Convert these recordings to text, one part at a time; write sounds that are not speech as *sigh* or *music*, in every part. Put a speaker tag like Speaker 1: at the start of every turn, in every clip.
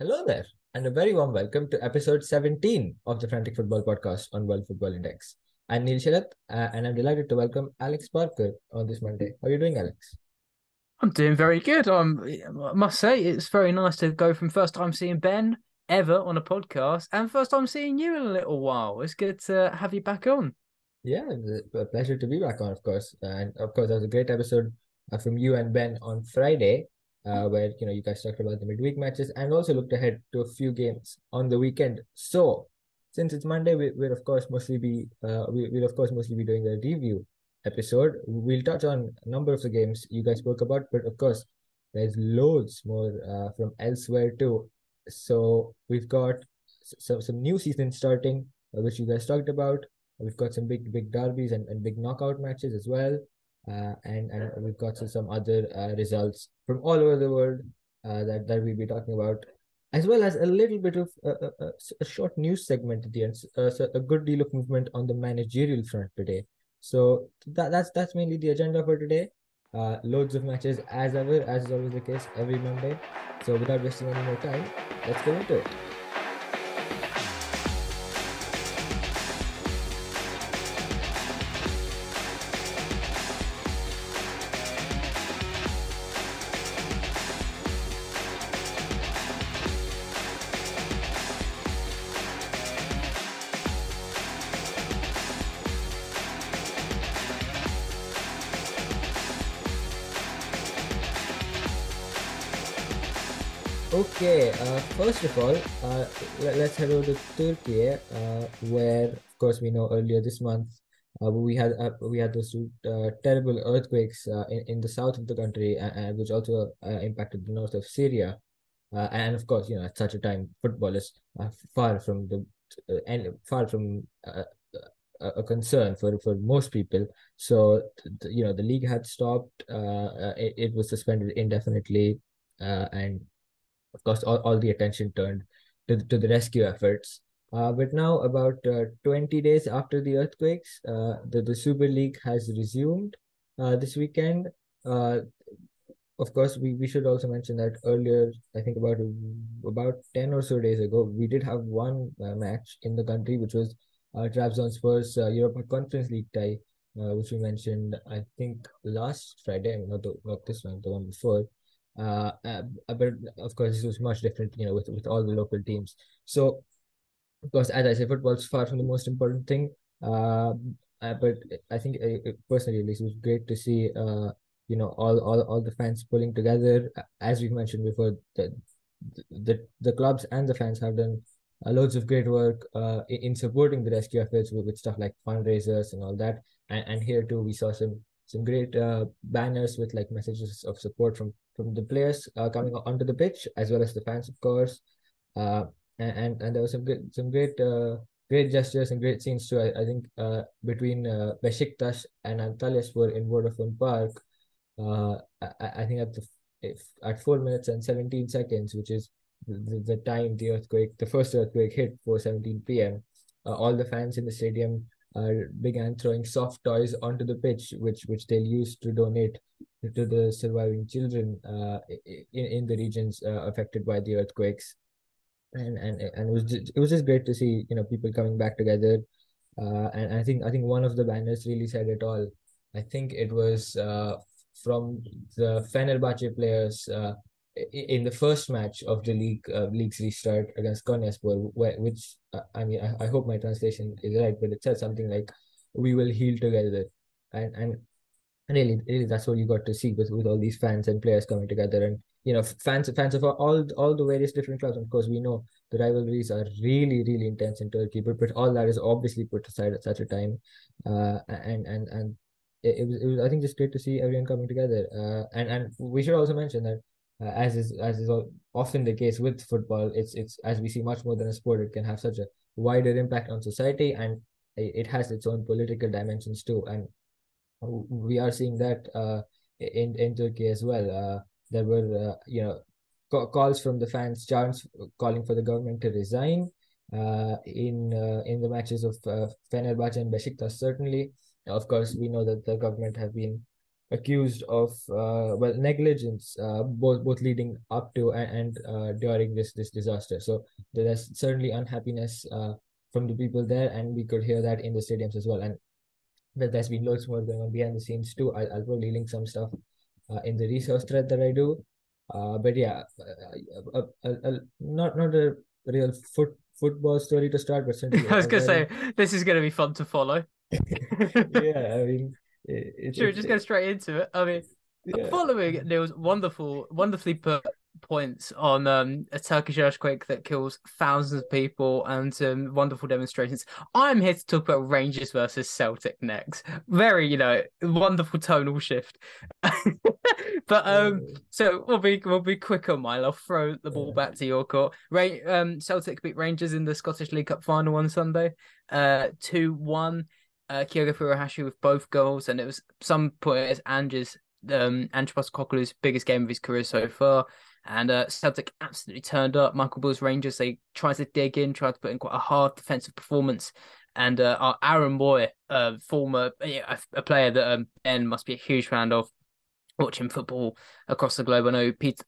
Speaker 1: Hello there, and a very warm welcome to episode 17 of the Frantic Football Podcast on World Football Index. I'm Neil Sharat, uh, and I'm delighted to welcome Alex Parker on this Monday. How are you doing, Alex?
Speaker 2: I'm doing very good. I'm, I must say, it's very nice to go from first time seeing Ben ever on a podcast and first time seeing you in a little while. It's good to have you back on.
Speaker 1: Yeah, a pleasure to be back on, of course. And of course, that was a great episode uh, from you and Ben on Friday, uh, where you know you guys talked about the midweek matches and also looked ahead to a few games on the weekend. So, since it's Monday, we, will of course mostly be uh, we, will of course mostly be doing a review episode. We'll touch on a number of the games you guys spoke about, but of course, there's loads more uh, from elsewhere too. So we've got some some new season starting, uh, which you guys talked about. We've got some big big derbies and, and big knockout matches as well. Uh, and and we've got some other uh, results from all over the world uh, that that we'll be talking about, as well as a little bit of a, a, a short news segment at the end. Uh, so a good deal of movement on the managerial front today. So that that's that's mainly the agenda for today. Uh, loads of matches as ever, as is always the case every Monday. So without wasting any more time, let's go into it. Okay, uh, first of all, uh, let, us head over to Turkey, uh, where, of course, we know earlier this month uh, we had uh, we had those uh, terrible earthquakes uh, in, in the south of the country, uh, which also uh, impacted the north of Syria. Uh, and of course, you know, at such a time, football is uh, far from the uh, and far from uh, a a concern for for most people. So, you know, the league had stopped. Uh, uh, it, it was suspended indefinitely, uh, and of course, all, all the attention turned to, to the rescue efforts. Uh, but now, about uh, 20 days after the earthquakes, uh, the, the Super League has resumed uh, this weekend. Uh, of course, we, we should also mention that earlier, I think about about 10 or so days ago, we did have one uh, match in the country, which was uh, Trabzonspor's uh, Europa Conference League tie, uh, which we mentioned, I think, last Friday, not, the, not this one, the one before. Uh, uh, but of course, this was much different, you know, with, with all the local teams. So, of course, as I say, football is far from the most important thing. Uh, uh, but I think uh, personally, at least, it was great to see, uh, you know, all, all all the fans pulling together. As we've mentioned before, the the the clubs and the fans have done uh, loads of great work uh, in, in supporting the rescue efforts with, with stuff like fundraisers and all that. And, and here too, we saw some some great uh, banners with like messages of support from from the players uh, coming onto the pitch as well as the fans, of course. Uh, and and there were some good some great uh, great gestures and great scenes too. I, I think uh, between uh, Besiktas and Antalyaspor were in Vodafone Park, uh, I, I think at the if, at four minutes and 17 seconds, which is the, the time the earthquake, the first earthquake hit for 17 p.m. Uh, all the fans in the stadium began throwing soft toys onto the pitch, which which they'll use to donate to the surviving children uh, in, in the regions uh, affected by the earthquakes. And, and and it was just, it was just great to see you know people coming back together, uh, and I think I think one of the banners really said it all. I think it was uh, from the Fenerbahce players uh, in the first match of the league uh, league's restart against Konyaspor, which uh, I mean I, I hope my translation is right, but it said something like "We will heal together," and and really, really that's what you got to see with with all these fans and players coming together, and you know fans fans of all all the various different clubs. Of course, we know the rivalries are really really intense in Turkey, but but all that is obviously put aside at such a time, uh, and and and it, it was it was I think just great to see everyone coming together, uh, and and we should also mention that uh, as is as is often the case with football, it's it's as we see much more than a sport. It can have such a wider impact on society, and it has its own political dimensions too. And we are seeing that uh, in in Turkey as well. Uh, there were uh, you know calls from the fans, chants calling for the government to resign. Uh, in uh, in the matches of uh, Fenerbahce and Besiktas, certainly. Of course, we know that the government have been accused of uh, well negligence, uh, both both leading up to and, and uh, during this this disaster. So there's certainly unhappiness uh, from the people there, and we could hear that in the stadiums as well. And there's been loads more going on behind the scenes too. I, will probably link some stuff uh, in the resource thread that I do. Uh, but yeah, uh, uh, uh, not not a real foot football story to start, but
Speaker 2: certainly. *laughs* I was gonna say this is gonna be fun to follow. *laughs*
Speaker 1: yeah, I mean,
Speaker 2: it, sure, it, just it, go straight into it. I mean, yeah. following Neil's wonderful, wonderfully put points on um, a Turkish earthquake that kills thousands of people and um, wonderful demonstrations. I'm here to talk about Rangers versus Celtic next. Very, you know, wonderful tonal shift. *laughs* but um, so we'll be we'll be quick on mine. I'll throw the ball back to your court. Ray, um, Celtic beat Rangers in the Scottish League Cup final on Sunday, uh, two one. Uh, Kyogo Furuhashi with both goals, and it was some point as Ange's um Ange biggest game of his career so far. And uh, Celtic absolutely turned up. Michael Beale's Rangers, they tried to dig in, tried to put in quite a hard defensive performance. And uh, our Aaron Mooy, uh, former a, a player that um, Ben must be a huge fan of, watching football across the globe. I know Peter,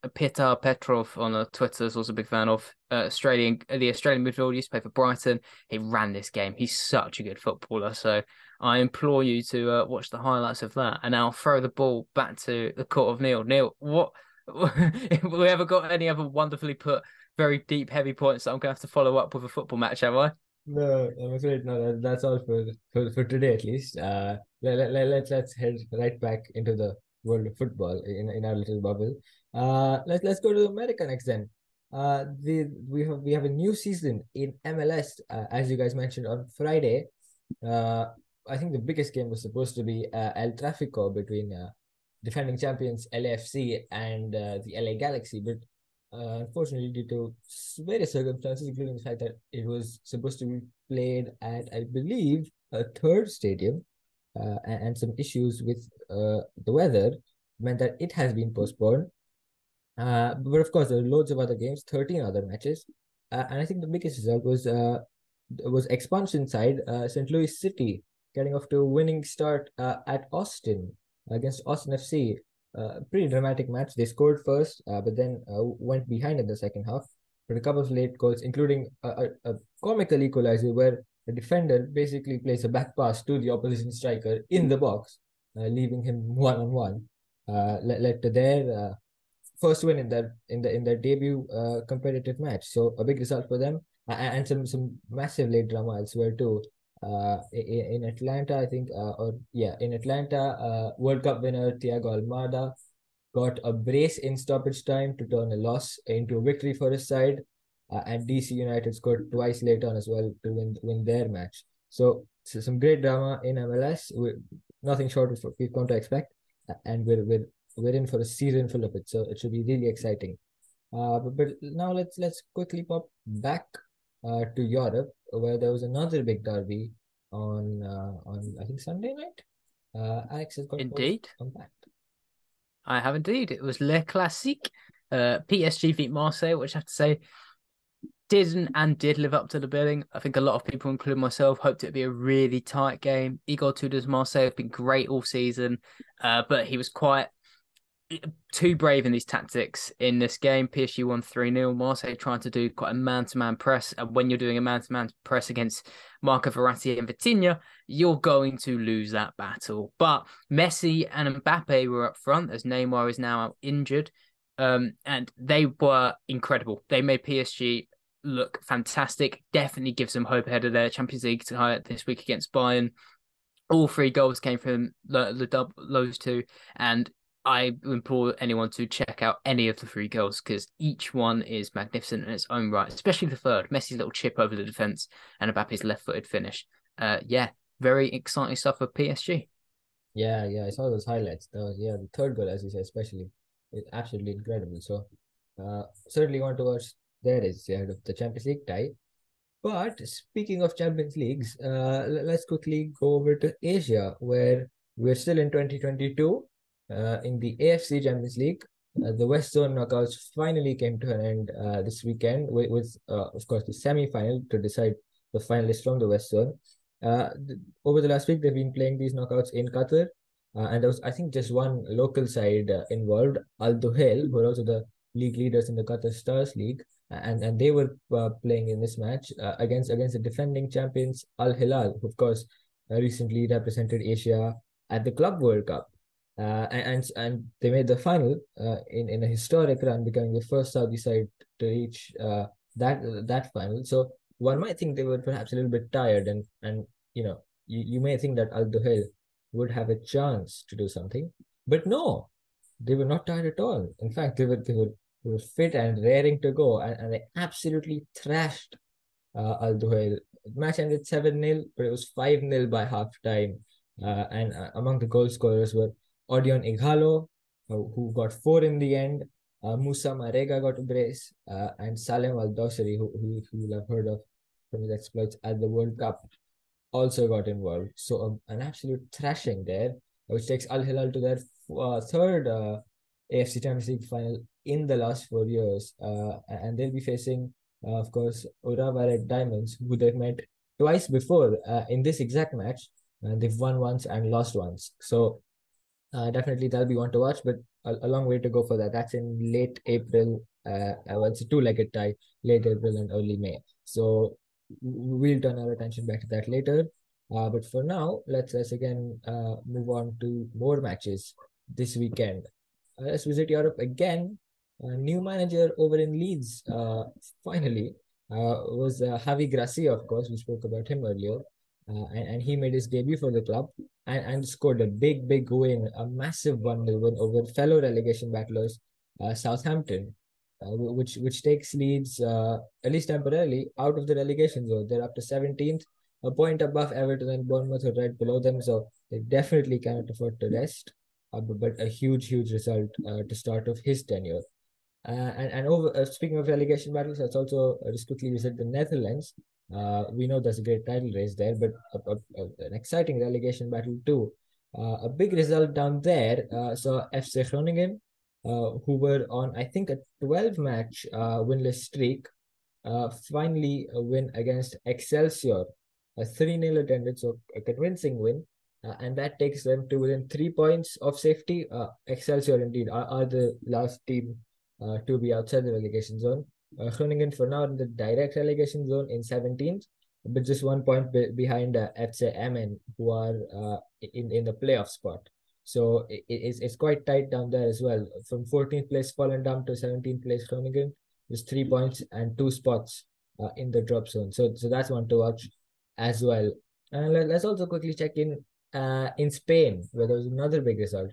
Speaker 2: Petrov on uh, Twitter is also a big fan of uh, Australian. The Australian midfielder used to play for Brighton. He ran this game. He's such a good footballer. So I implore you to uh, watch the highlights of that. And I'll throw the ball back to the court of Neil. Neil, what *laughs* we ever got any other wonderfully put, very deep, heavy points that I'm going to have to follow up with a football match, have I?
Speaker 1: No, I'm afraid no. That, that's all for, for for today at least. Uh, let, let, let, let's head right back into the world of football in in our little bubble. Uh, let's let's go to America next then. Uh, the we have we have a new season in MLS. Uh, as you guys mentioned on Friday. Uh, I think the biggest game was supposed to be uh, El Tráfico between uh, defending champions LAFC and uh, the LA Galaxy, but uh, unfortunately, due to various circumstances, including the fact that it was supposed to be played at, I believe, a third stadium, uh, and, some issues with uh, the weather, meant that it has been postponed. Uh, but of course, there are loads of other games, 13 other matches. Uh, and I think the biggest result was uh, was expansion side, St. Louis City, getting off to a winning start at Austin against Austin FC. Uh, pretty dramatic match. They scored first, uh, but then uh, went behind in the second half. But a couple of late goals, including a, a, a comical equalizer where the defender basically plays a back pass to the opposition striker in the box, uh, leaving him one on one. Led, led to their uh, first win in their in the in their debut uh, competitive match. So a big result for them, and some some massive late drama elsewhere too uh, in, Atlanta, I think, uh, or yeah, in Atlanta, uh, World Cup winner Thiago Almada got a brace in stoppage time to turn a loss into a victory for his side. Uh, and DC United scored twice later on as well to win win their match. So, so some great drama in MLS. We're, nothing short of what we've come to expect, and we're we're we're in for a season full of it. So it should be really exciting. Uh, but, but now let's let's quickly pop back uh, to Europe, where there was another big derby on uh, on I think Sunday night. Uh, Alex has got
Speaker 2: indeed compact. I have indeed. It was Le Classique. Uh, PSG beat Marseille, which I have to say didn't and did live up to the billing. I think a lot of people, including myself, hoped it'd be a really tight game. Igor Tudor's Marseille have been great all season, uh, but he was quite too brave in these tactics in this game. PSG won 3 0. Marseille trying to do quite a man to man press. And when you're doing a man to man press against Marco Verratti and Vitinha, you're going to lose that battle. But Messi and Mbappe were up front as Neymar is now injured. Um, and they were incredible. They made PSG look fantastic. Definitely gives them hope ahead of their Champions League tie this week against Bayern. All three goals came from the, the those two, and I implore anyone to check out any of the three goals because each one is magnificent in its own right, especially the third. Messi's little chip over the defense and Mbappe's left-footed finish. Uh, yeah, very exciting stuff for PSG.
Speaker 1: Yeah, yeah, I saw those highlights. Those, yeah, the third goal, as you said, especially, is absolutely incredible. So, uh, certainly want to watch. There is yeah, the Champions League tie. But speaking of Champions Leagues, uh, let's quickly go over to Asia, where we're still in 2022 uh, in the AFC Champions League, uh, the West Zone knockouts finally came to an end uh, this weekend with, with uh, of course, the semi-final to decide the finalists from the West Zone. Uh, th- over the last week, they've been playing these knockouts in Qatar, and there was, I think, just one local side involved, Al Duhail, who are also the league leaders in the Qatar Stars League, and and they were playing in this match against against the defending champions Al Hilal, who of course recently represented Asia at the Club World Cup. Uh, and and they made the final uh, in in a historic run, becoming the first Saudi side to reach uh, that that final. So one might think they were perhaps a little bit tired, and and you know you, you may think that Al Duhail would have a chance to do something, but no, they were not tired at all. In fact, they were they were, were fit and raring to go, and, and they absolutely thrashed uh, Al Duhail. Match ended seven 0 but it was five 0 by half time. Uh, and uh, among the goal scorers were Odion Ighalo, who got four in the end. Uh, Musa Marega got a brace, uh, and Salem Al Dosari, who, who, who you'll have heard of from his exploits at the World Cup, also got involved. So um, an absolute thrashing there, which takes Al Hilal to their uh, third uh, AFC Champions League final in the last four years, uh, and they'll be facing, uh, of course, Urawa Diamonds, who they've met twice before in this exact match. And they've won once and lost once. So uh, definitely that'll be one to watch, but a, a, long way to go for that. That's in late April. Uh, uh it's a two-legged tie, late April and early May. So we'll turn our attention back to that later. Uh, but for now, let's let's again uh, move on to more matches this weekend. Uh, let's visit Europe again. New manager over in Leeds, uh, finally, uh, was Javi Gracia, of course. We spoke about him earlier. And, and he made his debut for the club and, and scored a big, big win, a massive 1 win over fellow relegation battlers, Southampton, uh, which which takes Leeds, uh, at least temporarily, out of the relegation zone. They're up to 17th, a point above Everton and Bournemouth are right below them, so they definitely cannot afford to rest. Uh, but, a huge, huge result uh, to start off his tenure. Uh, and and over speaking of relegation battles, let's also just quickly visit the Netherlands, we know there's a great title race there, but a, a, an exciting relegation battle too. A big result down there. So FC Groningen, uh, who were on I think a 12 match uh, winless streak, uh, finally a win against Excelsior, a 3 0 attendance, so a convincing win. Uh, and that takes them to within three points of safety. Uh, Excelsior, indeed, are, are the last team uh, to be outside the relegation zone. Uh, Groningen for now in the direct relegation zone in 17th, but just one point be- behind uh, FC Emmen, who are uh, in, in the playoff spot. So it, it's, it's quite tight down there as well. From 14th place fallen down to 17th place Groningen, just three points and two spots uh, in the drop zone. So so that's one to watch as well. And let, us also quickly check in uh, in Spain, where there was another big result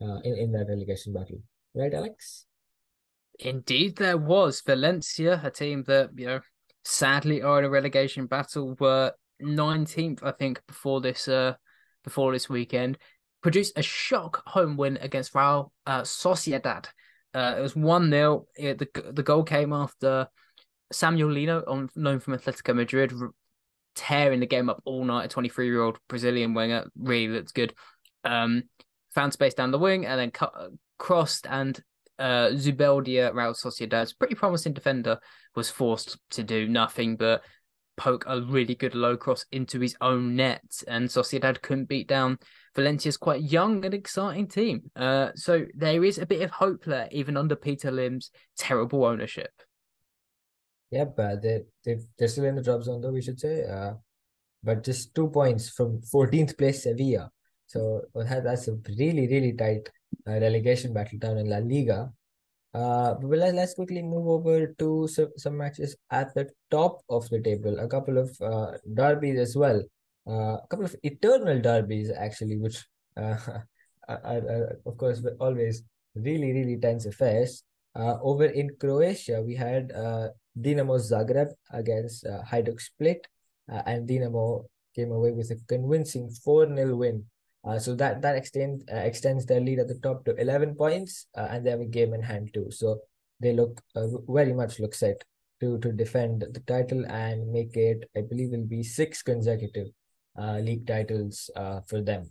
Speaker 1: uh, in, in that relegation battle. Right, Alex?
Speaker 2: Indeed, there was Valencia, a team that you know sadly are in a relegation battle. Were nineteenth, I think, before this uh before this weekend. Produced a shock home win against Real uh, Sociedad. Uh, it was one 0 The the goal came after Samuel Lino, on known from Atletico Madrid, tearing the game up all night. A twenty three year old Brazilian winger really looks good. Um, found space down the wing and then cut, crossed and uh, Zubeldia Real Sociedad's pretty promising defender was forced to do nothing but poke a really good low cross into his own net, and Sociedad couldn't beat down Valencia's quite young and exciting team. Uh, so there is a bit of hope there, even under Peter Lim's terrible ownership.
Speaker 1: Yep, uh, they they they're still in the drop zone though. We should say, uh, but just two points from 14th place Sevilla. So that's a really really tight uh, relegation battle down in La Liga. Uh, but let, let's quickly move over to some, some matches at the top of the table. A couple of uh, derbies as well. Uh, a couple of eternal derbies, actually, which uh, *laughs* are, are, of course, always really, really tense affairs. Uh, over in Croatia, we had uh, Dinamo Zagreb against uh, Hajduk Split, uh, and Dinamo came away with a convincing 4 0 win uh, so that that extend uh, extends their lead at the top to 11 points, uh, and they have a game in hand too. So they look uh, very much look set to to defend the title and make it. I believe will be six consecutive league titles for them.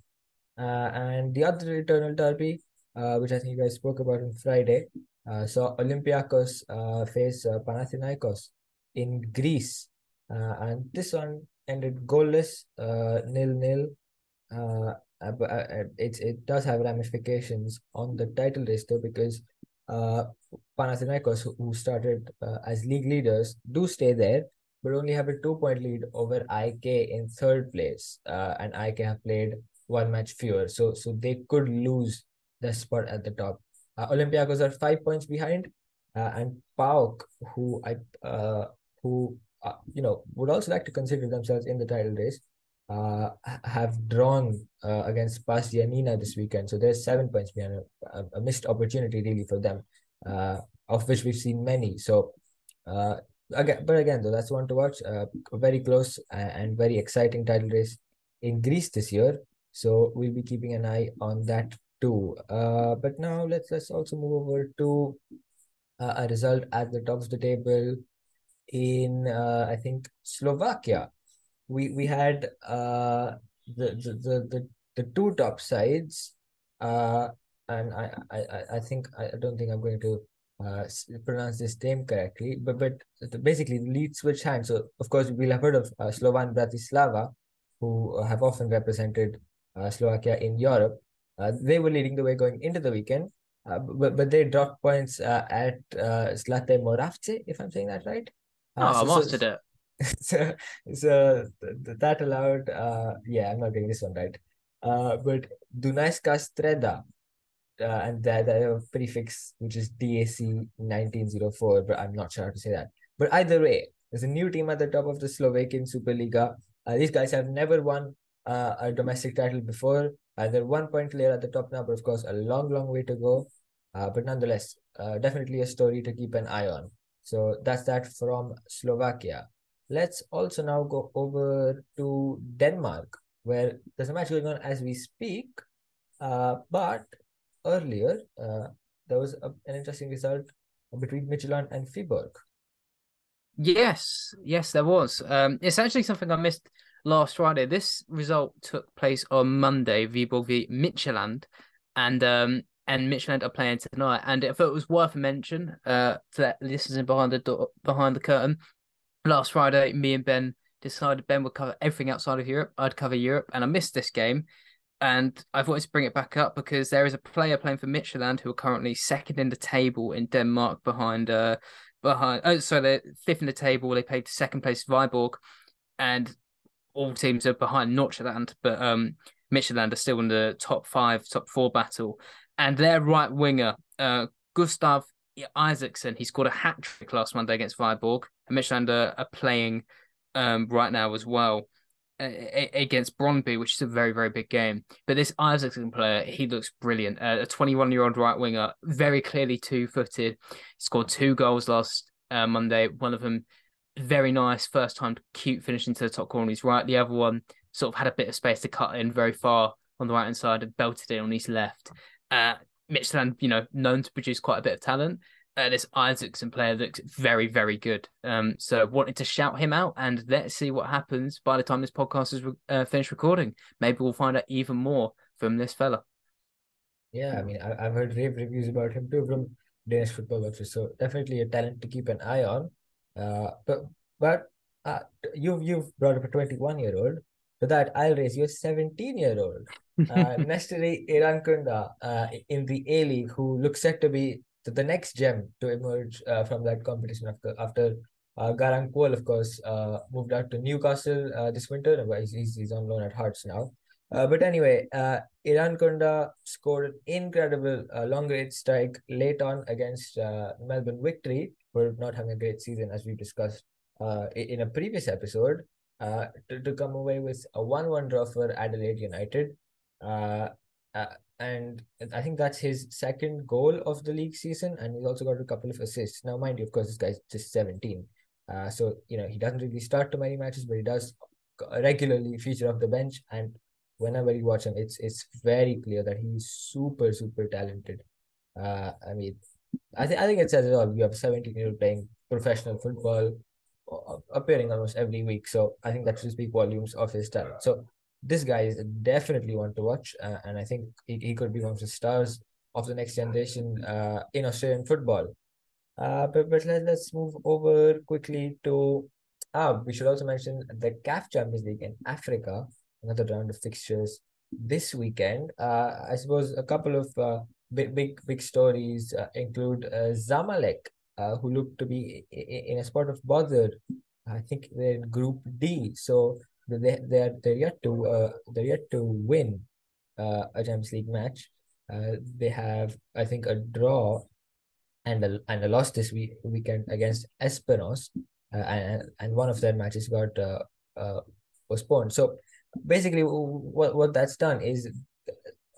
Speaker 1: and the other eternal derby, which I think you guys spoke about on Friday, saw Olympiacos uh face Panathinaikos in Greece, and this one ended goalless, nil nil. Uh, uh, uh, uh, it it does have ramifications on the title race though because uh, Panathinaikos, who, who started uh, as league leaders, do stay there, but only have a two point lead over AEK in third place. Uh, and AEK have played one match fewer, so so they could lose the spot at the top. Uh, Olympiacos are five points behind, uh, and PAOK, who I uh, who uh, you know would also like to consider themselves in the title race, uh, have drawn uh, against PAS Giannina this weekend. So there's seven points behind a, a missed opportunity really for them, uh, of which we've seen many. So uh, again, but again though that's one to watch. Uh, very close and very exciting title race in Greece this year. So we'll be keeping an eye on that too. Uh, but now let's let's also move over to uh, a result at the top of the table in uh, I think Slovakia. We we had uh the the the the, the two top sides uh and I, I I think I don't think I'm going to uh pronounce this name correctly but but basically the lead switch hands so of course we'll have heard of uh, Slovan Bratislava who have often represented uh, Slovakia in Europe uh, they were leading the way going into the weekend uh, but but they dropped points uh, at uh, Zlate Moravce if I'm saying that right.
Speaker 2: Uh, oh, so, I mastered so, *laughs* it.
Speaker 1: so so th- that allowed uh yeah i'm not getting this one right. Uh but Dunajska Streda uh, and they, they have a prefix which is DAC 1904 but i'm not sure how to say that. But either way there's a new team at the top of the Slovakian Superliga. Uh, these guys have never won uh, a domestic title before they're one point clear at the top now but of course a long long way to go uh, but nonetheless uh, definitely a story to keep an eye on so that's that from Slovakia Let's also now go over to Denmark, where there's a match going on as we speak. Uh, but earlier, uh, there was a, an interesting result between Midtjylland and Viborg.
Speaker 2: Yes, yes, there was. Um, it's actually something I missed last Friday. This result took place on Monday, Viborg v Midtjylland, and um, and Midtjylland are playing tonight. And if it was worth a mention, uh, to that listeners behind the door, behind the curtain, last Friday, me and Ben decided Ben would cover everything outside of Europe. I'd cover Europe, and I missed this game. And I've wanted to bring it back up because there is a player playing for Midtjylland who are currently second in the table in Denmark behind uh behind oh sorry they're fifth in the table. They played second place Viborg, and all teams are behind Nordsjælland, but um Midtjylland are still in the top five, top four battle. And their right winger, uh Gustav Isaksen, he scored a hat trick last Monday against Viborg. And Midtjylland are, are playing um, right now as well uh, against Brøndby, which is a very, very big game. But this Isaksen player, he looks brilliant. Uh, a 21 year old right winger, very clearly two footed. Scored two goals last uh, Monday. One of them very nice, first time cute finish into the top corner. He's right. The other one sort of had a bit of space to cut in very far on the right hand side and belted it on his left. Uh, Midtjylland, you know, known to produce quite a bit of talent. Uh, this Isaksen player looks very, very good. Um, so wanted to shout him out, and let's see what happens by the time this podcast is uh, finished recording. Maybe we'll find out even more from this fella.
Speaker 1: Yeah, I mean, I, have heard rave reviews about him too from Danish football watchers. So definitely a talent to keep an eye on. Uh, but but uh, you've you've brought up a twenty one year old. For that, I'll raise you a seventeen year old *laughs* uh, Nestory Irankunda uh, in the A League, who looks set to be the, next gem to emerge uh, from that competition after after uh, Garang Kuol, of course, uh, moved out to Newcastle uh, this winter. He's, he's, he's on loan at Hearts now. Uh, but anyway, uh, Irankunda scored an incredible uh, long range strike late on against uh, Melbourne Victory, are not having a great season, as we discussed uh, in a previous episode, uh, to, to come away with a 1 1 draw for Adelaide United. Uh, uh, and I think that's his second goal of the league season, and he's also got a couple of assists. Now, mind you, of course, this guy's just 17. Uh, so, you know, he doesn't really start too many matches, but he does regularly feature off the bench. And whenever you watch him, it's it's very clear that he's super, super talented. Uh, I mean, I, th- I think it says it all. You have 17 year playing professional football, uh, appearing almost every week. So I think that should speak volumes of his talent. So this guy is definitely one to watch, uh, and I think he, he could be one of the stars of the next generation uh, in Australian football. Uh, but but let, let's move over quickly to ah we should also mention the CAF Champions League in Africa, another round of fixtures this weekend. Uh, I suppose a couple of uh, big big big stories uh, include uh, Zamalek, uh, who look to be in a spot of bother. I think they're in Group D, so they they are they're yet to uh, they're yet to win uh, a Champions League match. Uh, they have I think a draw and a and a loss this week weekend against Esperance, uh, and and one of their matches got uh, uh, postponed. So basically, what what that's done is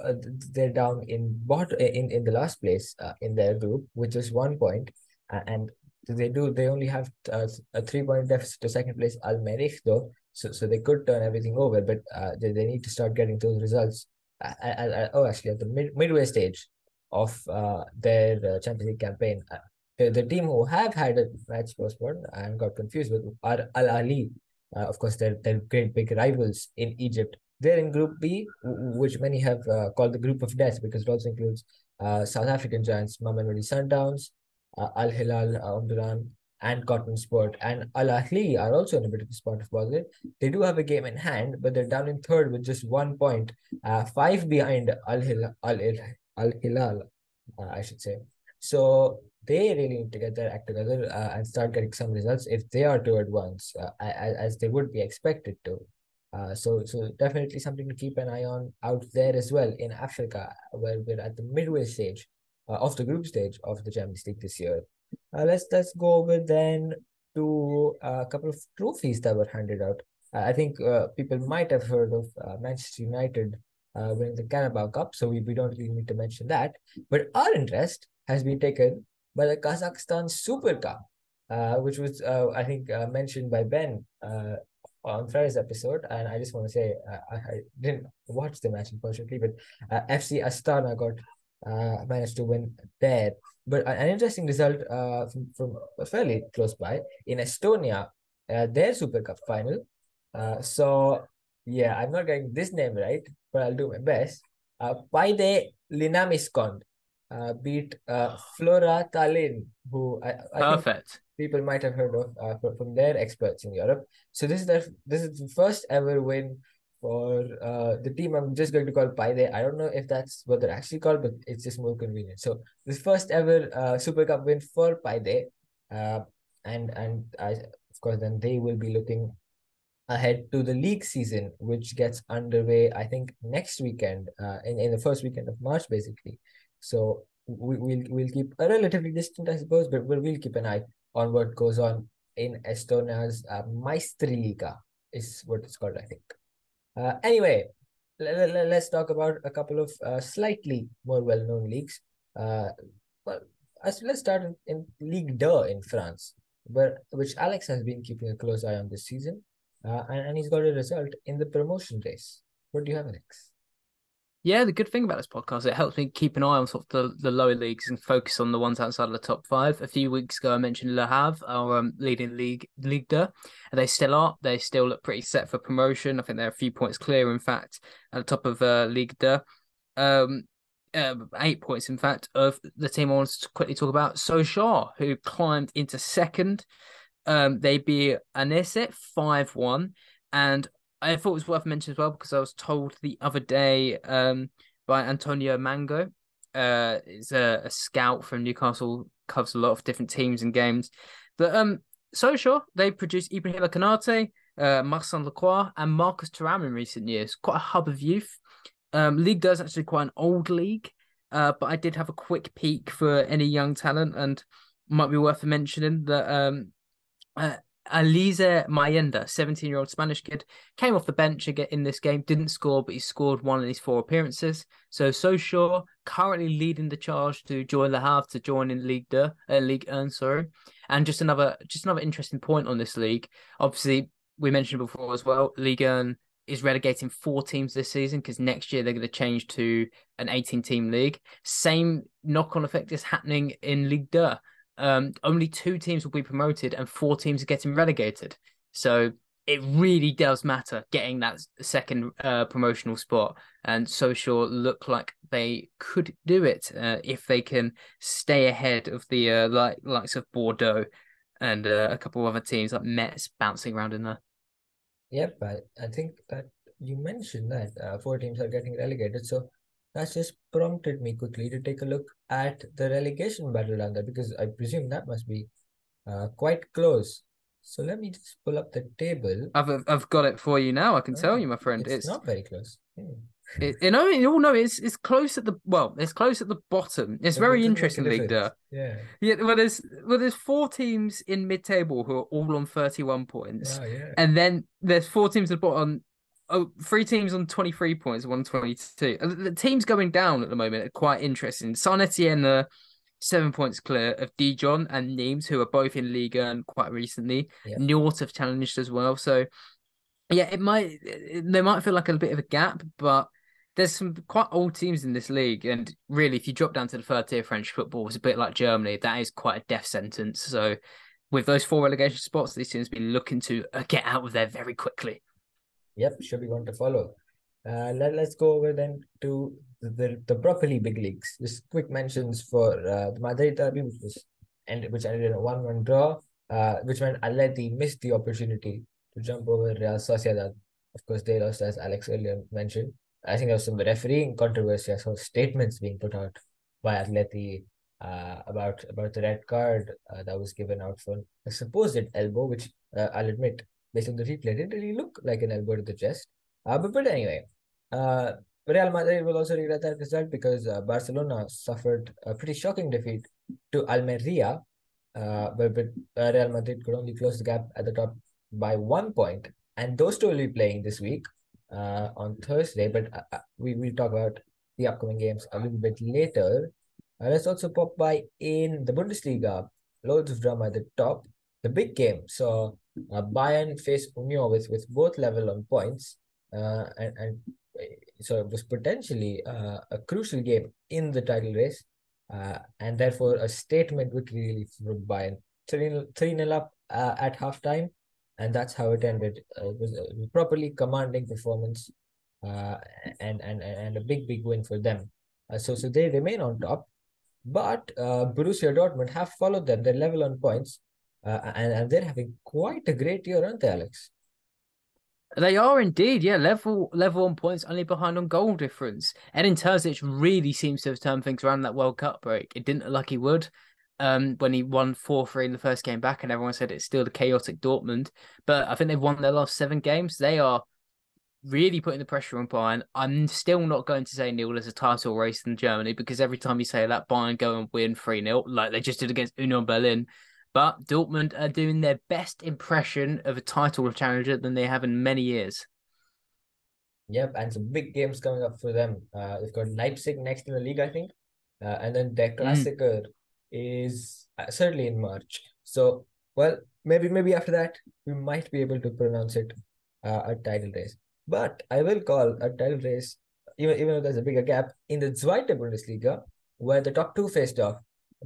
Speaker 1: uh, they're down in bot in in the last place uh, in their group with just one point, uh, and they do they only have uh, a three point deficit to second place Al Merrikh though, so so they could turn everything over, but uh, they, they need to start getting those results. Uh, uh, uh oh, actually, at the mid, midway stage of uh, their uh, Champions League campaign, uh, the, the team who have had a match postponed and got confused with are Al Ahly. Uh, of course, they're, they're great big rivals in Egypt. They're in Group B, which many have uh, called the Group of Death because it also includes uh, South African giants Mamelodi Sundowns, uh, Al Hilal Omdurman, and Coton Sport. And Al Ahly are also in a bit of a spot of bother. They do have a game in hand, but they're down in third with just one point, uh, five behind Al Hilal, Al, Al Hilal, uh, I should say. So they really need to get their act together uh, and start getting some results if they are to advance, uh, as, they would be expected to. Uh, so, so definitely something to keep an eye on out there as well in Africa, where we're at the midway stage uh, of the group stage of the Champions League this year. Uh, let's let's go over then to a couple of trophies that were handed out. Uh, I think uh, people might have heard of uh, Manchester United uh, winning the Carabao Cup, so we, we don't really need to mention that. But our interest has been taken by the Kazakhstan Super Cup, uh, which was uh, I think uh, mentioned by Ben uh, on Friday's episode, and I just want to say uh, I, I didn't watch the match unfortunately, but uh, FC Astana got uh, managed to win there. But an interesting result uh, from, from fairly close by in Estonia, their Super Cup final. So yeah, I'm not getting this name right, but I'll do my best. Uh, Paide Linnameeskond uh, beat uh, Flora Tallinn, who I, I
Speaker 2: perfect
Speaker 1: people might have heard of uh, from, their experts in Europe. So this is their this is the first ever win for uh, the team I'm just going to call Paide. I don't know if that's what they're actually called, but it's just more convenient. So this first ever uh, Super Cup win for Paide. Uh, and and I, of course then they will be looking ahead to the league season, which gets underway, I think, next weekend, uh, in, in the first weekend of March, basically. So we, we'll, we'll keep a relatively distant, I suppose, but we'll, we'll keep an eye on what goes on in Estonia's uh, Meistriliiga, is what it's called, I think. Uh, anyway, let, let, let's talk about a couple of uh, slightly more well-known leagues. Uh, well, let's start in, Ligue 2 in France, where which Alex has been keeping a close eye on this season, uh, and, and he's got a result in the promotion race. What do you have, Alex?
Speaker 2: Yeah, the good thing about this podcast, it helps me keep an eye on sort of the, the lower leagues and focus on the ones outside of the top five. A few weeks ago, I mentioned Le Havre, our um, leading league and they still are. They still look pretty set for promotion. I think they're a few points clear, in fact, at the top of uh, Ligue 2. Um, uh, eight points, in fact, of the team I wanted to quickly talk about. Sochaux, who climbed into second. Um, they beat Annecy 5 1. And I thought it was worth mentioning as well because I was told the other day um, by Antonio Mango, uh, is a, a, scout from Newcastle, covers a lot of different teams and games. But um, Sochaux they produced Ibrahim Konate, uh, Maxence Lacroix, and Marcus Thuram in recent years. Quite a hub of youth. Um, league does actually quite an old league, uh, but I did have a quick peek for any young talent, and might be worth mentioning that um, uh, Eliezer Mayenda, 17 year old Spanish kid, came off the bench in this game, didn't score, but he scored one in his four appearances. So, so sure, currently leading the charge to join Le Havre to join in League De, uh, League 1, sorry. And just another, just another interesting point on this league. Obviously, we mentioned before as well, League 1 is relegating four teams this season because next year they're going to change to an 18 team league. Same knock on effect is happening in League 2 um, only two teams will be promoted and four teams are getting relegated. So it really does matter getting that second uh, promotional spot. And Sochaux look like they could do it uh, if they can stay ahead of the uh, like likes of Bordeaux and uh, a couple of other teams like Metz bouncing around in there.
Speaker 1: Yep, I, I think that you mentioned that uh, four teams are getting relegated, so that's just prompted me quickly to take a look at the relegation battle down there because I presume that must be uh, quite close. So let me just pull up the table.
Speaker 2: I've I've got it for you now. I can oh, tell you, my friend.
Speaker 1: It's, it's not very close.
Speaker 2: Hmm. It, you know, you all know it's it's close at the well, it's close at the bottom. It's very interesting league there.
Speaker 1: Yeah.
Speaker 2: Yeah. Well, there's well, there's four teams in mid-table who are all on 31 points,
Speaker 1: oh, yeah.
Speaker 2: and then there's four teams at the bottom. Oh, three teams on 23 points, 122. The teams going down at the moment are quite interesting. Saint Etienne are seven points clear of Dijon and Nimes, who are both in Ligue 1 quite recently.
Speaker 1: Yeah.
Speaker 2: Niort have challenged as well. So, yeah, it might, they might feel like a bit of a gap, but there's some quite old teams in this league, and really, if you drop down to the third tier French football, it's a bit like Germany. That is quite a death sentence. So, with those four relegation spots, these teams be looking to uh, get out of there very quickly.
Speaker 1: Yep, should be one to follow. Uh, let, let's go over then to the, the properly big leagues. Just quick mentions for uh, the Madrid derby, which was ended, which ended in a one-one draw, uh, which meant Atleti missed the opportunity to jump over Real Sociedad. Of course, they lost, as Alex earlier mentioned. I think there was some refereeing controversy. I saw statements being put out by Atleti uh, about about the red card uh, that was given out for a supposed elbow, which uh, I'll admit, based on the replay, didn't really look like an elbow to the chest. Uh, but, but anyway, uh, Real Madrid will also regret that result because uh, Barcelona suffered a pretty shocking defeat to Almeria, uh, but, but uh, Real Madrid could only close the gap at the top by one point, and those two will be playing this week uh, on Thursday, but uh, uh, we will talk about the upcoming games a little bit later. Uh, let's also pop by in the Bundesliga. Loads of drama at the top. The big game. So uh, Bayern face Union with, with both level on points. Uh, and, and so it was potentially uh, a crucial game in the title race. Uh, and therefore a statement victory really from Bayern. 3 0 up uh, at halftime and that's how it ended. Uh, it, was, was properly commanding performance, uh, and and and a big big win for them. Uh, so so they remain on top, but uh, Borussia Dortmund have followed them. They're level on points, uh, and and they're having quite a great year, aren't they, Alex?
Speaker 2: They are indeed, yeah. Level level on points, only behind on goal difference. Edin Terzic really seems to have turned things around that World Cup break. It didn't look like he would um, when he won 4 3 in the first game back, and everyone said it's still the chaotic Dortmund. But I think they've won their last seven games. They are really putting the pressure on Bayern. I'm still not going to say Neil there's a title race in Germany because every time you say that, Bayern go and win 3 0, like they just did against Union Berlin. But Dortmund are doing their best impression of a title of challenger than they have in many years.
Speaker 1: Yep, and some big games coming up for them. Uh, they've got Leipzig next in the league, I think. Uh, and then their Klassiker mm is uh, certainly in March. So, well, maybe maybe after that we might be able to pronounce it uh, a title race. But I will call a title race, even even though there's a bigger gap in the Zweite Bundesliga, where the top two faced off.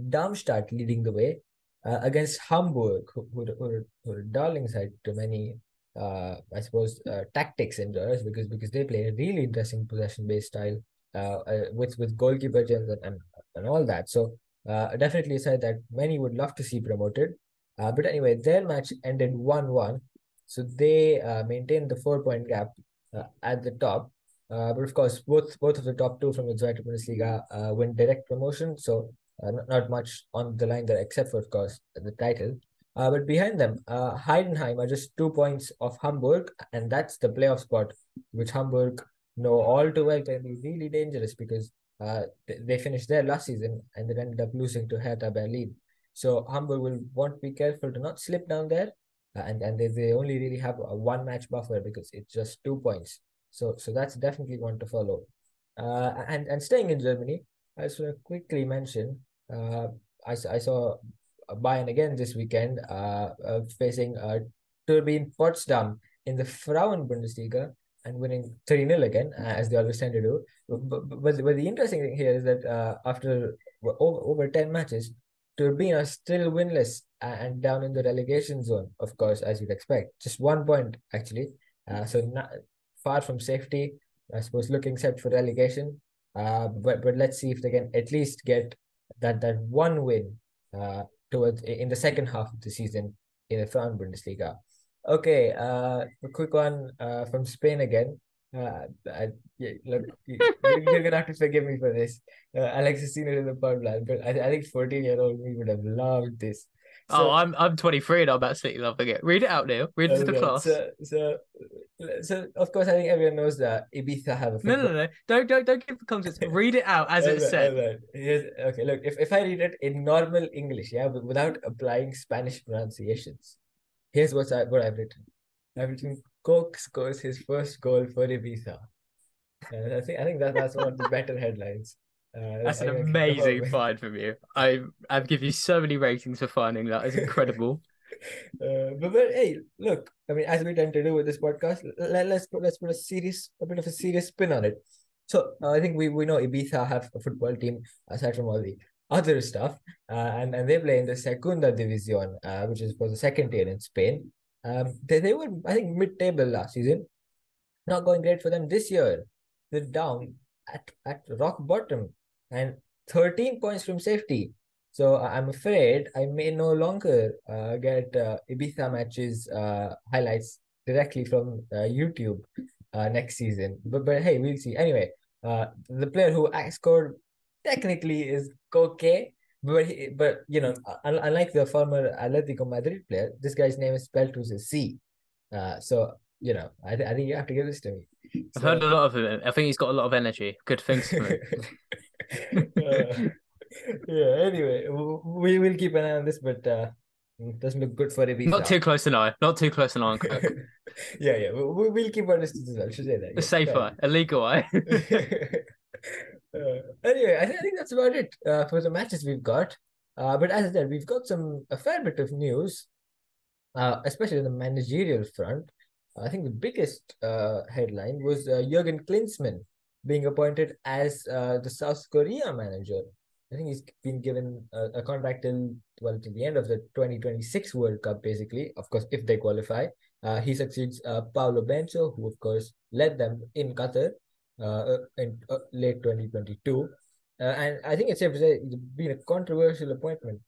Speaker 1: Darmstadt leading the way uh, against Hamburg, who, who, who, who are darling side to many, uh, I suppose, uh, tactics enjoyers because because they play a really interesting possession based style uh, uh, with with goalkeeper and, and and all that. So uh, definitely said that many would love to see promoted. Uh, but anyway, their match ended 1 1. So they uh, maintained the four point gap uh, at the top. Uh, but of course, both both of the top two from the Zweite Bundesliga uh, win direct promotion. So uh, not, much on the line there, except for, of course, the title. Uh, but behind them, uh, Heidenheim are just two points of Hamburg, and that's the playoff spot, which Hamburg know all too well can be really dangerous because uh, they finished there last season and they ended up losing to Hertha Berlin. So Hamburg will want to be careful to not slip down there, uh, and and they, they only really have a one match buffer because it's just two points. So so that's definitely one to follow. Uh, and and staying in Germany, I just want to quickly mention. Uh, I I saw Bayern again this weekend. Uh, uh facing uh Turbine Potsdam in the Frauen Bundesliga and winning 3 0 again, uh, as they always tend to do. But, but, but, but the interesting thing here is that uh, after over, over 10 matches, Turbine are still winless and down in the relegation zone, of course, as you'd expect. Just one point, actually. Uh, so not far from safety, I suppose, looking set for relegation. Uh, but but let's see if they can at least get that that one win uh, towards in the second half of the season in the Frauen Bundesliga. Okay, uh, a quick one uh, from Spain again. Uh, I, look, you, are gonna have to forgive me for this. Uh, Alex has seen it in the podcast, but I, I think fourteen-year-old me would have loved this.
Speaker 2: So, oh, I'm I'm 23 and I'm absolutely loving it. Read it out, Neil. Read it to the class.
Speaker 1: So, so, so, of course, I think everyone knows that Ibiza have a.
Speaker 2: Football. No, no, no! Don't, don't, don't give the context. *laughs* read it out as it said.
Speaker 1: okay, look. If, if I read it in normal English, yeah, but without applying Spanish pronunciations, here's what I what I've written. I've written Coke scores his first goal for Ibiza. And I think I think that that's one of the better headlines.
Speaker 2: Uh, That's an amazing find from you. I I've give you so many ratings for finding that. It's incredible. *laughs*
Speaker 1: uh, but, but hey, look. I mean, as we tend to do with this podcast, let, let's put let's put a serious a bit of a serious spin on it. So uh, I think we we know Ibiza have a football team aside from all the other stuff, uh, and and they play in the Segunda División, uh, which is for the second tier in Spain. Um, they they were I think mid table last season, not going great for them this year. They're down at at rock bottom and 13 points from safety. So I'm afraid I may no longer uh, get uh, Ibiza matches uh, highlights directly from uh, YouTube uh, next season. But but hey, we'll see. Anyway, uh, the player who scored technically is Koke, but he, but you know, unlike the former Atletico Madrid player, this guy's name is spelled with a C. Uh, so you know, I, th- I think you have to give this to me.
Speaker 2: I've heard a lot of him. I think he's got a lot of energy. Good things *laughs* *laughs*
Speaker 1: yeah. Anyway, we will keep an eye on this, but uh, it doesn't look good for Ibiza.
Speaker 2: Not too close an eye. Not too close an eye. *laughs*
Speaker 1: yeah, yeah. We, we'll keep our distance as well. Should say that.
Speaker 2: A safe eye, a legal eye. *laughs*
Speaker 1: Uh, anyway, I, th- I think that's about it uh, for the matches we've got. Uh, but as I said, we've got some a fair bit of news, uh, especially on the managerial front. I think the biggest uh, headline was uh, Jurgen Klinsmann being appointed as uh, the South Korea manager. I think he's been given a, a contract till well to the end of the 2026 World Cup, basically. Of course, if they qualify, uh, he succeeds uh, Paulo Bento, who of course led them in Qatar uh, in uh, late 2022. Uh, and I think it's safe to say it's been a controversial appointment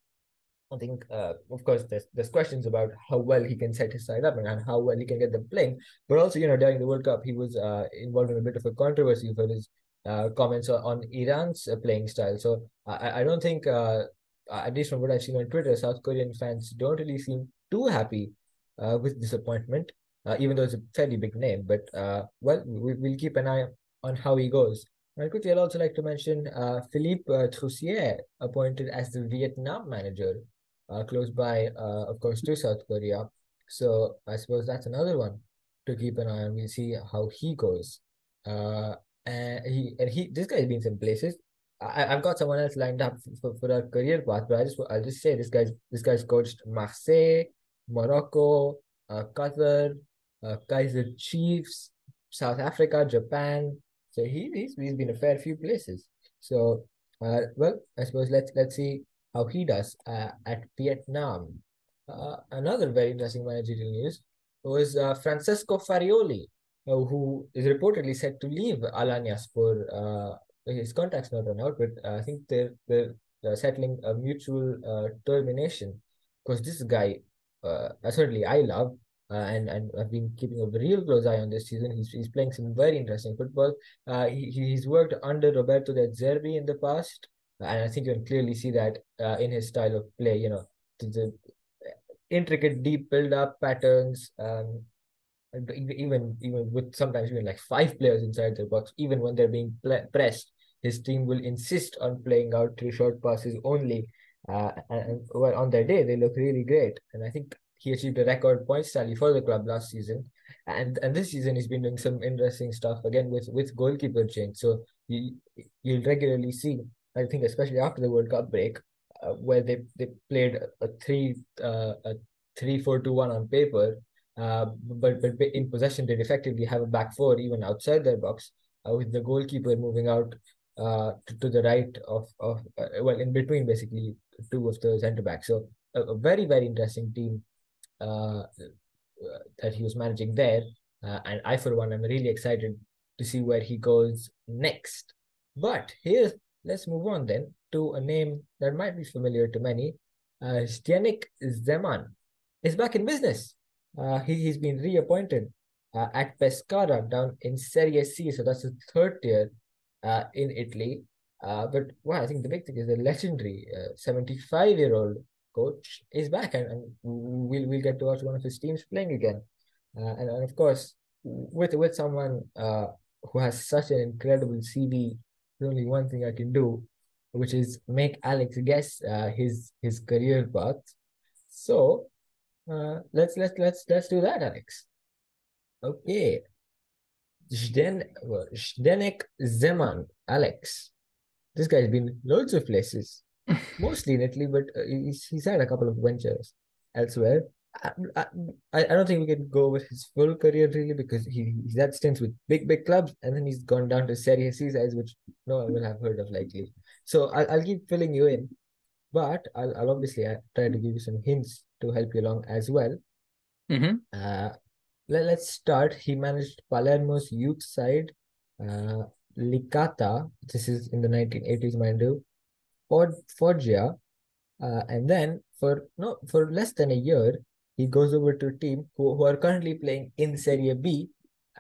Speaker 1: I think, uh, of course, there's there's questions about how well he can set his side up and, and how well he can get them playing. But also, you know, during the World Cup, he was uh, involved in a bit of a controversy for his uh, comments on Iran's uh, playing style. So I, I don't think, uh, at least from what I've seen on Twitter, South Korean fans don't really seem too happy uh, with disappointment, even though it's a fairly big name. But well, we, we'll keep an eye on how he goes. And quickly, I'd also like to mention Philippe Troussier, appointed as the Vietnam manager uh, close by, uh, of course, to South Korea. So I suppose that's another one to keep an eye on. We'll see how he goes. Uh, and he and he this guy's been some places. I I've got someone else lined up for, for a career path, but I just I'll just say this guy's this guy's coached Marseille, Morocco, uh, Qatar, uh, Kaizer Chiefs, South Africa, Japan. So he he's, he's been a fair few places. So uh, well, I suppose let's let's see how he does uh, at Vietnam. Uh, another very interesting managerial news was uh, Francesco Farioli, uh, who is reportedly set to leave Alanya for uh, his contract's not run out, but uh, I think they're, they're settling a mutual termination because this guy, certainly I love, and and I've been keeping a real close eye on this season. He's he's playing some very interesting football. He he's worked under Roberto De Zerbi in the past, and I think you can clearly see that uh, in his style of play. You know, the intricate, deep build-up patterns. Um, even even with sometimes even like five players inside the box, even when they're being pressed, his team will insist on playing out through short passes only. Uh, and, and well, on their day, they look really great. And I think he achieved a record points tally for the club last season, and and this season he's been doing some interesting stuff again with with goalkeeper change. So you you'll regularly see I think especially after the World Cup break, uh, where they they played a three uh, a three four two one on paper, uh, but but in possession they effectively have a back four even outside their box, uh, with the goalkeeper moving out uh to, to the right of of uh, well in between basically two of the centre backs. So a, a very very interesting team uh that he was managing there, uh, and I for one am really excited to see where he goes next. But here's let's move on then to a name that might be familiar to many. Uh, Zeman is back in business. Uh, he, he's been reappointed uh, at Pescara down in Serie C. So that's the third tier uh, in Italy. Uh, but well, I think the big thing is the legendary 75 year old coach is back, and, and we'll we'll get to watch one of his teams playing again. Uh, and, and of course, with with someone uh, who has such an incredible CV, only one thing I can do, which is make Alex guess uh, his his career path. So uh, let's let's let's let's do that, Alex. Okay. Zden, Zdenek Zeman, Alex. This guy's been loads of places, *laughs* mostly in Italy, but uh, he's, he's had a couple of ventures elsewhere. I, I, don't think we can go with his full career really because he, he's had stints with big, big clubs and then he's gone down to Serie C sides, which no one will have heard of likely. So I'll, I'll keep filling you in, but I'll, I'll obviously uh, try to give you some hints to help you along as well.
Speaker 2: Mm-hmm.
Speaker 1: Uh, let, let's start. He managed Palermo's youth side, uh, Licata. This is in the 1980s, mind you. Ford, Foggia. Uh, and then for no for less than a year, he goes over to a team who, who are currently playing in Serie B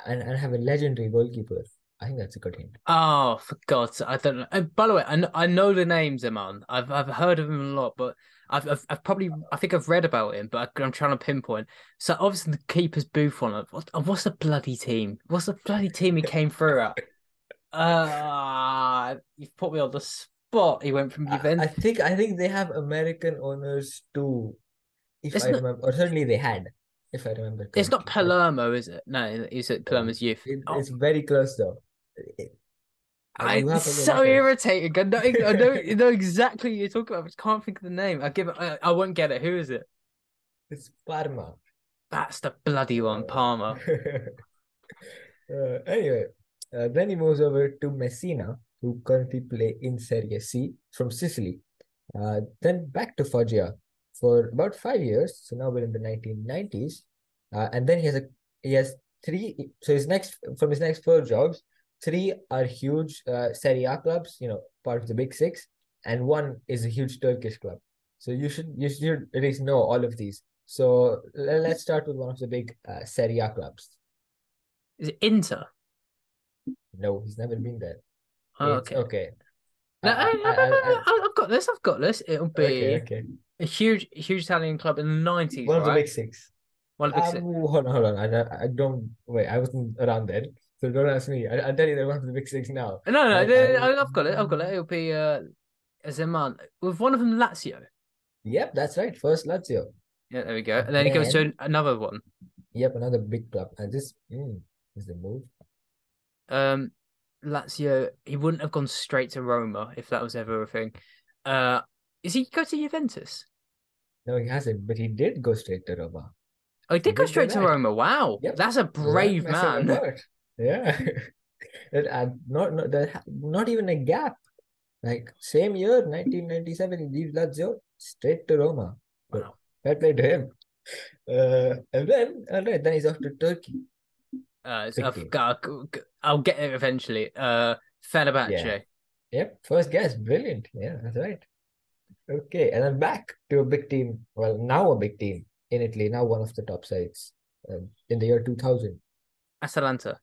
Speaker 1: and, and have a legendary goalkeeper. I think that's a good hint.
Speaker 2: Oh, for God's sake, I don't know. And by the way, I know, I know the names, Zeman. I've I've heard of him a lot, but I've, I've, I've probably I think I've read about him, but I, am trying to pinpoint. So obviously the keeper's Buffon. What, what's the bloody team? What's the bloody team he came through at? Uh *laughs* you've put me on the spot. He went from Juventus.
Speaker 1: I, I think I think they have American owners too. If it's I not, remember, or certainly they had, if I remember.
Speaker 2: Correctly. It's not Palermo, is it? No, it's at Palermo's youth.
Speaker 1: It, oh. It's very close though. It,
Speaker 2: I'm so irritated. I know, I know, I *laughs* know exactly what you're talking about. I just can't think of the name. I give it. I, I won't get it. Who is it?
Speaker 1: It's Parma.
Speaker 2: That's the bloody one, Parma. *laughs*
Speaker 1: uh, anyway, uh, then he moves over to Messina, who currently play in Serie C from Sicily. Uh, then back to Foggia for about five years. So now we're in the 1990s, uh, and then he has a he has three. So his next from his next four jobs, three are huge uh, Serie A clubs, you know, part of the big six, and one is a huge Turkish club. So you should you should at least know all of these. So let's start with one of the big uh, Serie A clubs.
Speaker 2: Is it Inter?
Speaker 1: No, he's never been there.
Speaker 2: Oh, okay.
Speaker 1: okay.
Speaker 2: No, I, have got this. I've got this. It'll be
Speaker 1: okay, okay.
Speaker 2: A huge, huge Italian club in the nineties.
Speaker 1: One of
Speaker 2: right?
Speaker 1: the big six.
Speaker 2: One of the big um, six.
Speaker 1: Hold on, hold on. I, I don't wait. I wasn't around then. So don't ask me. I, will tell you they're one of the big six now.
Speaker 2: No, no, I, I, have got it. I've got it. It'll be uh, Zeman with one of them, Lazio.
Speaker 1: Yep, that's right. First Lazio.
Speaker 2: Yeah, there we go. And then, he goes to another one.
Speaker 1: Yep, another big club. And this mm, is the move.
Speaker 2: Um, Lazio. He wouldn't have gone straight to Roma if that was ever a thing. Uh, is he go to Juventus?
Speaker 1: No, he hasn't. But he did go straight to Roma.
Speaker 2: Oh, he did he go did straight to Roma. Wow, yep. that's a brave man.
Speaker 1: Yeah. *laughs* uh, not, not, not even a gap. Like, same year, 1997, he leaves Lazio straight to Roma. Wow. Fair play to him. Uh, and then, all right, then he's off to Turkey.
Speaker 2: Uh, I'll, I'll get it eventually. Uh, Fenerbahce.
Speaker 1: Yeah. Yep, first guess. Brilliant. Yeah, that's right. Okay, and then back to a big team. Well, now a big team in Italy, now one of the top sides uh, in the year 2000.
Speaker 2: Atalanta.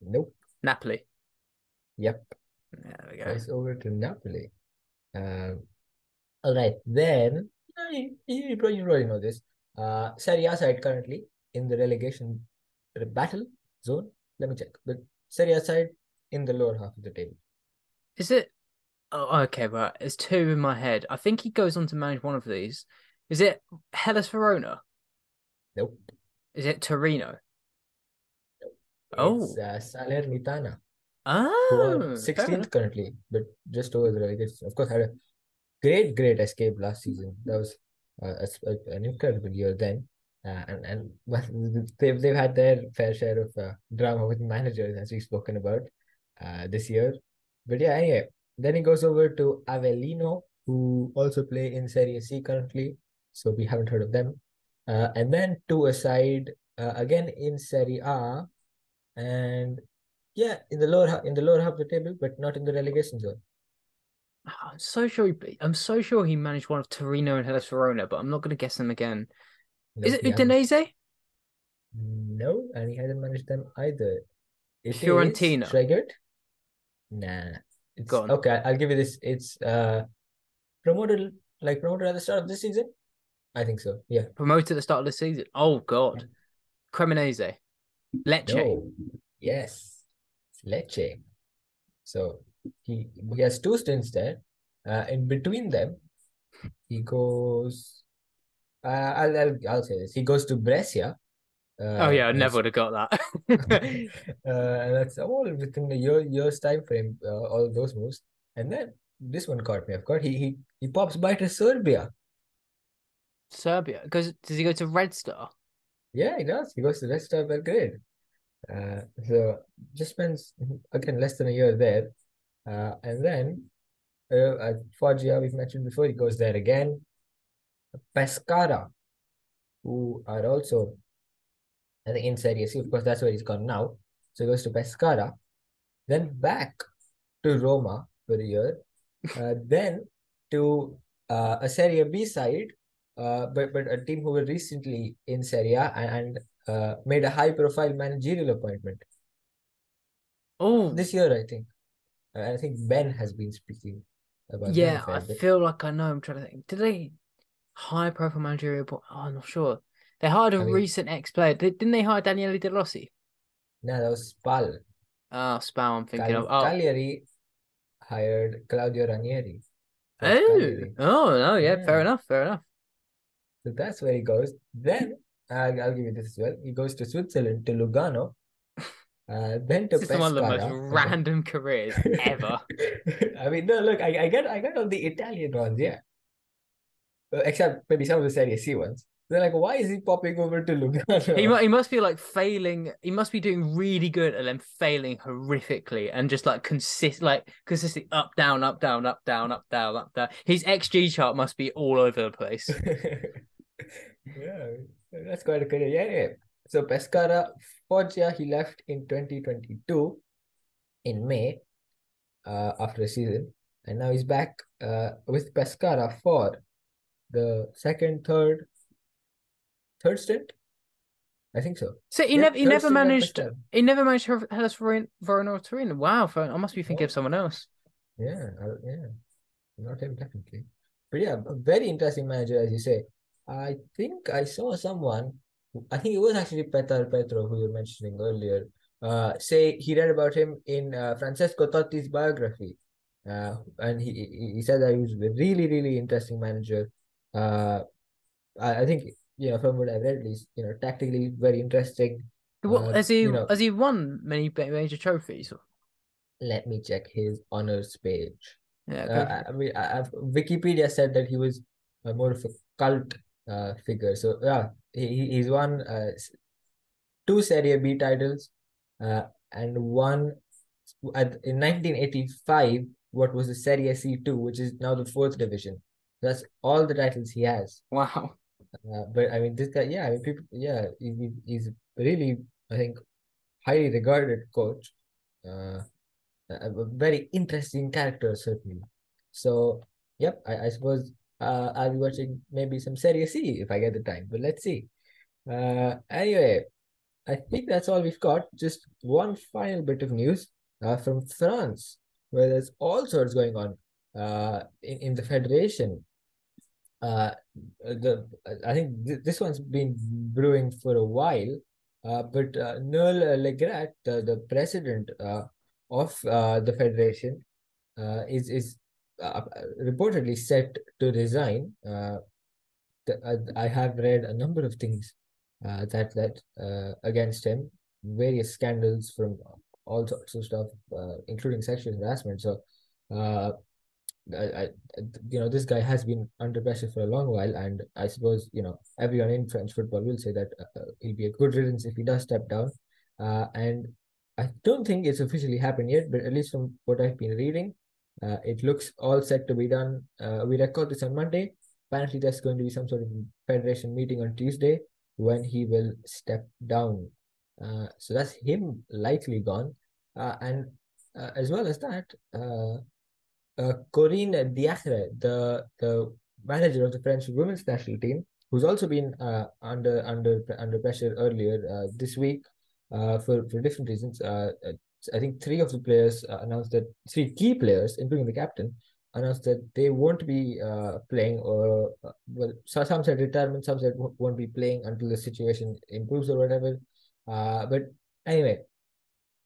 Speaker 1: Nope.
Speaker 2: Napoli.
Speaker 1: Yep.
Speaker 2: There we go.
Speaker 1: It's over to Napoli. Um, all right, then you, you, probably, you probably know this. Uh, Serie A side currently in the relegation battle zone. Let me check. The Serie A side in the lower half of the table.
Speaker 2: Is it? Oh, okay, right. There's two in my head. I think he goes on to manage one of these. Is it Hellas Verona?
Speaker 1: Nope.
Speaker 2: Is it Torino?
Speaker 1: Oh, it's, uh, Salernitana.
Speaker 2: Oh,
Speaker 1: 16th currently, but just over the relegation. Of course, had a great, great escape last season. That was uh, a, a, an incredible year then. Uh, and and well, *laughs* they've they've had their fair share of uh, drama with managers as we've spoken about uh, this year. But yeah, anyway, then he goes over to Avellino, who also play in Serie C currently. So we haven't heard of them. Uh, and then to a side uh, again in Serie A, and yeah, in the lower in the lower half of the table, but not in the relegation zone.
Speaker 2: I'm so sure. He, I'm so sure he managed one of Torino and Hellas Verona, but I'm not going to guess them again. Is it Udinese?
Speaker 1: No, and he hasn't managed them either. It
Speaker 2: Fiorentina.
Speaker 1: Schreigert? Nah. It's okay. I'll give you this. It's uh promoted like promoted at the start of this season. I think so. Yeah.
Speaker 2: Promoted at the start of the season. Oh God. Cremonese. Lecce. No.
Speaker 1: Yes. Lecce. So he he has two stints there. Uh, in between them, he goes. Uh, I'll, I'll I'll say this. He goes to Brescia.
Speaker 2: Uh, oh yeah, I never would have got that. *laughs* *laughs*
Speaker 1: uh, and that's all within year year's time frame. Uh, all those moves, and then this one caught me. Of course, he he he pops by to Serbia.
Speaker 2: Serbia goes. Does he go to Red Star?
Speaker 1: Yeah, he does. He goes to Red Star Belgrade. Uh, so just spends again less than a year there, uh, and then uh, Foggia we've mentioned before he goes there again. Pescara, who are also I think in Serie C. Of course, that's where he's gone now. So he goes to Pescara, then back to Roma for a year, uh, *laughs* then to uh, a Serie B side, uh, but but a team who were recently in Serie A and, and uh, made a high profile managerial appointment.
Speaker 2: Oh,
Speaker 1: this year I think. I think Ben has been speaking about.
Speaker 2: Yeah, I feel like I know. I'm trying to think. Did they high profile managerial? Oh, I'm not sure. They hired a I mean, recent ex player. Didn't they hire Daniele De Rossi?
Speaker 1: No, that was Spal.
Speaker 2: Oh, Spal. I'm thinking Cal- of. Oh.
Speaker 1: Cagliari hired Claudio Ranieri.
Speaker 2: oh, oh no, yeah, yeah, fair enough, fair enough.
Speaker 1: So that's where he goes. Then I'll, I'll give you this as well. He goes to Switzerland to Lugano. *laughs* Uh, then to
Speaker 2: this is one of the most random careers ever. *laughs*
Speaker 1: I mean, no, look, I, I get I get all the Italian ones, yeah. Except maybe some of the Serie C ones. They're like, why is he popping over to Lugano?
Speaker 2: He, he must be like failing. He must be doing really good and then failing horrifically and just like consist like consistently up down up down up down up down up down. His XG chart must be all over the place. *laughs*
Speaker 1: yeah, that's quite a career. Yeah, anyway. So Pescara, Foggia, he left in 2022 in May uh, after a season. And now he's back uh, with Pescara for the second, third, third stint. I think so.
Speaker 2: So he yeah, never he never managed he never managed Hellas Verona or Turin. Wow, I must be thinking oh. of someone else.
Speaker 1: Yeah, uh, yeah, not him definitely. but yeah, a very interesting manager as you say. I think I saw someone. I think it was actually Petar Petro who you were mentioning earlier. Uh, say he read about him in uh, Francesco Totti's biography, uh, and he he said that he was a really really interesting manager. Uh, I, I think you know, from what I've read at least, you know, tactically very interesting.
Speaker 2: What uh, has he you know, has he won many major trophies?
Speaker 1: Let me check his honors page.
Speaker 2: Yeah, uh,
Speaker 1: I, I mean, I, I've, Wikipedia said that he was uh, more of a cult uh, figure. So yeah, he he's won uh, two Serie B titles, uh, and one at, in 1985 what was the Serie C two, which is now the fourth division. That's all the titles he has.
Speaker 2: Wow.
Speaker 1: Uh, but I mean, this guy, yeah, I mean, people, yeah, he, he's really, I think, highly regarded coach. Uh, a very interesting character, certainly. So, yep, I, I suppose uh, I'll be watching maybe some Serie C if I get the time, but let's see. Uh, anyway, I think that's all we've got. Just one final bit of news uh, from France, where there's all sorts going on uh, in, in the federation uh, the I think th- this one's been brewing for a while. Uh, but uh, Noël Le Graët, the, the president uh, of uh, the federation, uh, is is uh, reportedly set to resign. Uh, the, I have read a number of things uh, that that uh, against him, various scandals from all sorts of stuff, uh, including sexual harassment. So, uh, I, I, you know, this guy has been under pressure for a long while, and I suppose you know everyone in French football will say that uh, he'll be a good riddance if he does step down. Uh, and I don't think it's officially happened yet, but at least from what I've been reading, uh, it looks all set to be done. Uh, we record this on Monday. Apparently, there's going to be some sort of federation meeting on Tuesday when he will step down. Uh, so that's him likely gone, uh, and uh, as well as that, uh, uh, Corinne Diacre, the the manager of the French women's national team, who's also been uh, under under under pressure earlier uh, this week uh, for for different reasons. Uh, I think three of the players uh, announced that three key players, including the captain, announced that they won't be uh, playing or uh, well some said retirement some said won't be playing until the situation improves or whatever uh, but anyway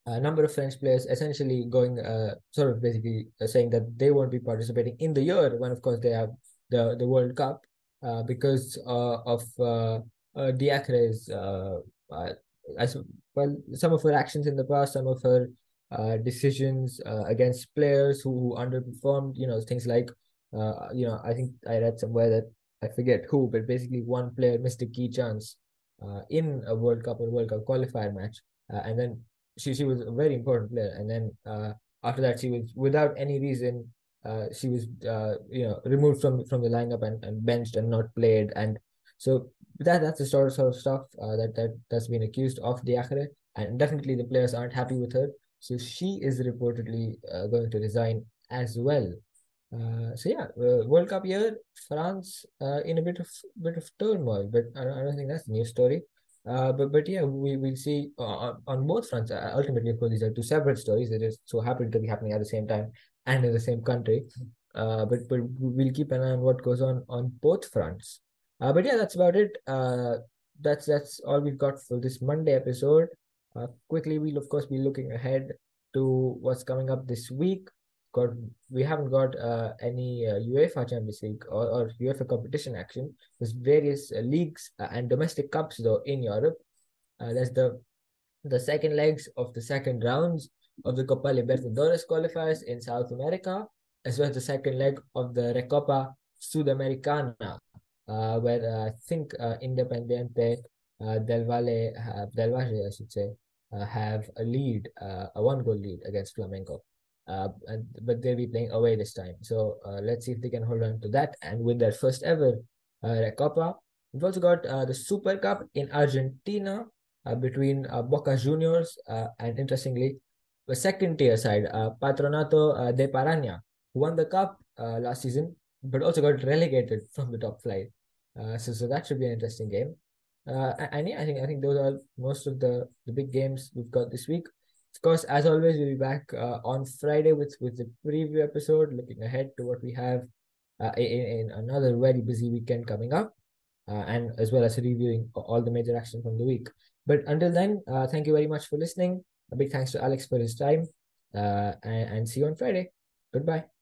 Speaker 1: a number of french players essentially going uh, sort of basically uh, saying that they won't be participating in the year when of course they have the the world cup uh, because uh, of uh, uh, Diacre's uh, uh, as well some of her actions in the past some of her uh, decisions uh, against players who underperformed. You know, things like, uh, you know, I think I read somewhere that I forget who, but basically one player missed a key chance uh, in a World Cup or World Cup qualifier match, uh, and then she she was a very important player, and then uh, after that she was without any reason. Uh, she was, uh, you know, removed from from the lineup and, and benched and not played, and so that that's the sort of, sort of stuff uh, that that that's been accused of Diacre, and definitely the players aren't happy with her. So she is reportedly uh, going to resign as well. Uh, so yeah, uh, World Cup year, France uh, in a bit of bit of turmoil, but I don't, I don't think that's a new story. Uh, but but yeah, we will see on, on both fronts. Uh, ultimately, of course, these are two separate stories that just so happen to be happening at the same time and in the same country. Uh, but but we'll keep an eye on what goes on on both fronts. Uh, but yeah, that's about it. Uh, that's that's all we've got for this Monday episode. Uh, quickly, we'll of course be looking ahead to what's coming up this week. Got we haven't got uh, any uh, UEFA Champions League or, or UEFA competition action. There's various uh, leagues uh, and domestic cups though in Europe. Uh, there's the the second legs of the second rounds of the Copa Libertadores qualifiers in South America, as well as the second leg of the Recopa Sudamericana, uh, where I think Independiente Del Valle, Del Valle, I should say, have a lead, a one goal lead against Flamengo. Uh, and, but they'll be playing away this time. So uh, let's see if they can hold on to that and win their first ever uh, Copa. We've also got uh, the Super Cup in Argentina uh, between uh, Boca Juniors uh, and interestingly, the second tier side, uh, Patronato uh, de Paraná, who won the cup uh, last season, but also got relegated from the top flight. Uh, so, so that should be an interesting game. Uh, and yeah, I think I think those are most of the the big games we've got this week. Of course, as always, we'll be back uh, on Friday with with the preview episode, looking ahead to what we have uh, in, in another very busy weekend coming up, uh, and as well as reviewing all the major action from the week. But until then, uh, thank you very much for listening. A big thanks to Alex for his time, uh, and, and see you on Friday. Goodbye.